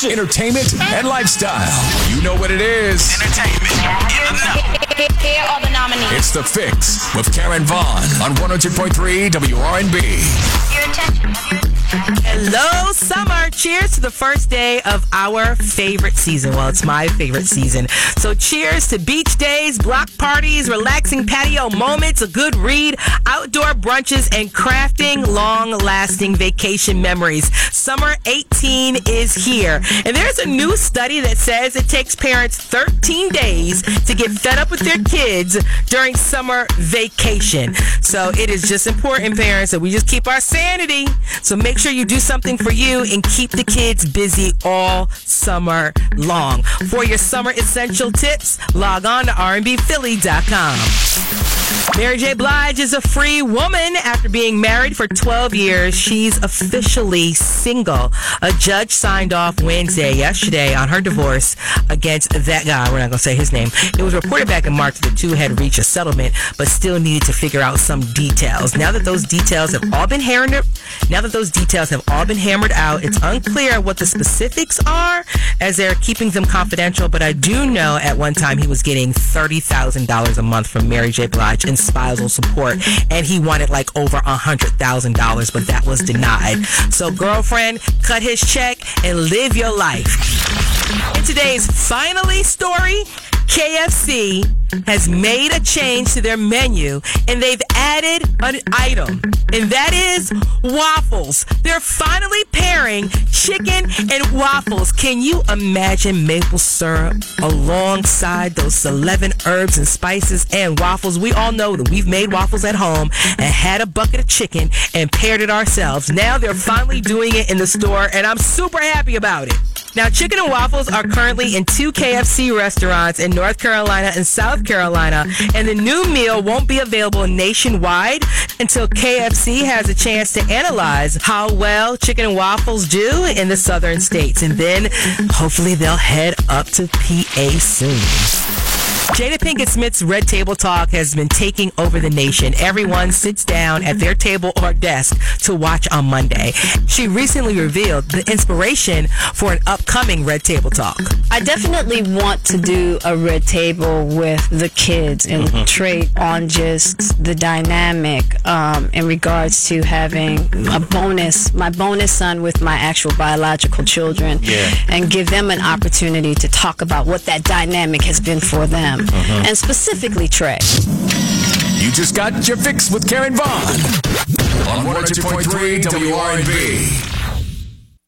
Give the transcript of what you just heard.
sports, entertainment, and lifestyle. You know what it is. Entertainment in the know. Here are the nominees. It's The Fix with Karen Vaughn on 102.3 WRNB. Your attention. Hello, summer. Cheers to the first day of our favorite season. Well, it's my favorite season. So, cheers to beach days, block parties, relaxing patio moments, a good read, outdoor brunches, and crafting long lasting vacation memories. Summer 18 is here. And there's a new study that says it takes parents 13 days to get fed up with their kids during summer vacation. So, it is just important, parents, that we just keep our sanity. So, make sure you do something for you and keep the kids busy all summer long. For your summer essential tips, log on to rnbphilly.com. Mary J. Blige is a free woman after being married for 12 years. She's officially single. A judge signed off Wednesday, yesterday, on her divorce against that guy. We're not going to say his name. It was reported back in March that the two had reached a settlement, but still needed to figure out some details. Now that those details have all been hammered, now that those details have all been hammered out, it's unclear what the specifics are as they're keeping them confidential. But I do know at one time he was getting $30,000 a month from Mary J. Blige in spousal support, and he wanted like over a $100,000, but that was denied. So, girlfriend, cut his check and live your life. In today's finally story, KFC has made a change to their menu and they've added an item, and that is waffles. They're finally pairing chicken and waffles. Can you imagine maple syrup alongside those 11 herbs and spices and waffles? We all know that we've made waffles at home and had a bucket of chicken and paired it ourselves. Now they're finally doing it in the store, and I'm super happy about it. Now, chicken and waffles are currently in two KFC restaurants in North Carolina and South Carolina, and the new meal won't be available nationwide until KFC has a chance to analyze how well chicken and waffles do in the southern states. And then hopefully they'll head up to PA soon. Jada Pinkett Smith's Red Table Talk has been taking over the nation. Everyone sits down at their table or desk to watch on Monday. She recently revealed the inspiration for an upcoming Red Table Talk. I definitely want to do a red table with the kids and Trey on just the dynamic um, in regards to having a bonus, my bonus son with my actual biological children, and give them an opportunity to talk about what that dynamic has been for them, Mm-hmm. and specifically Trey. You just got your fix with Karen Vaughn on 102.3 WRNB.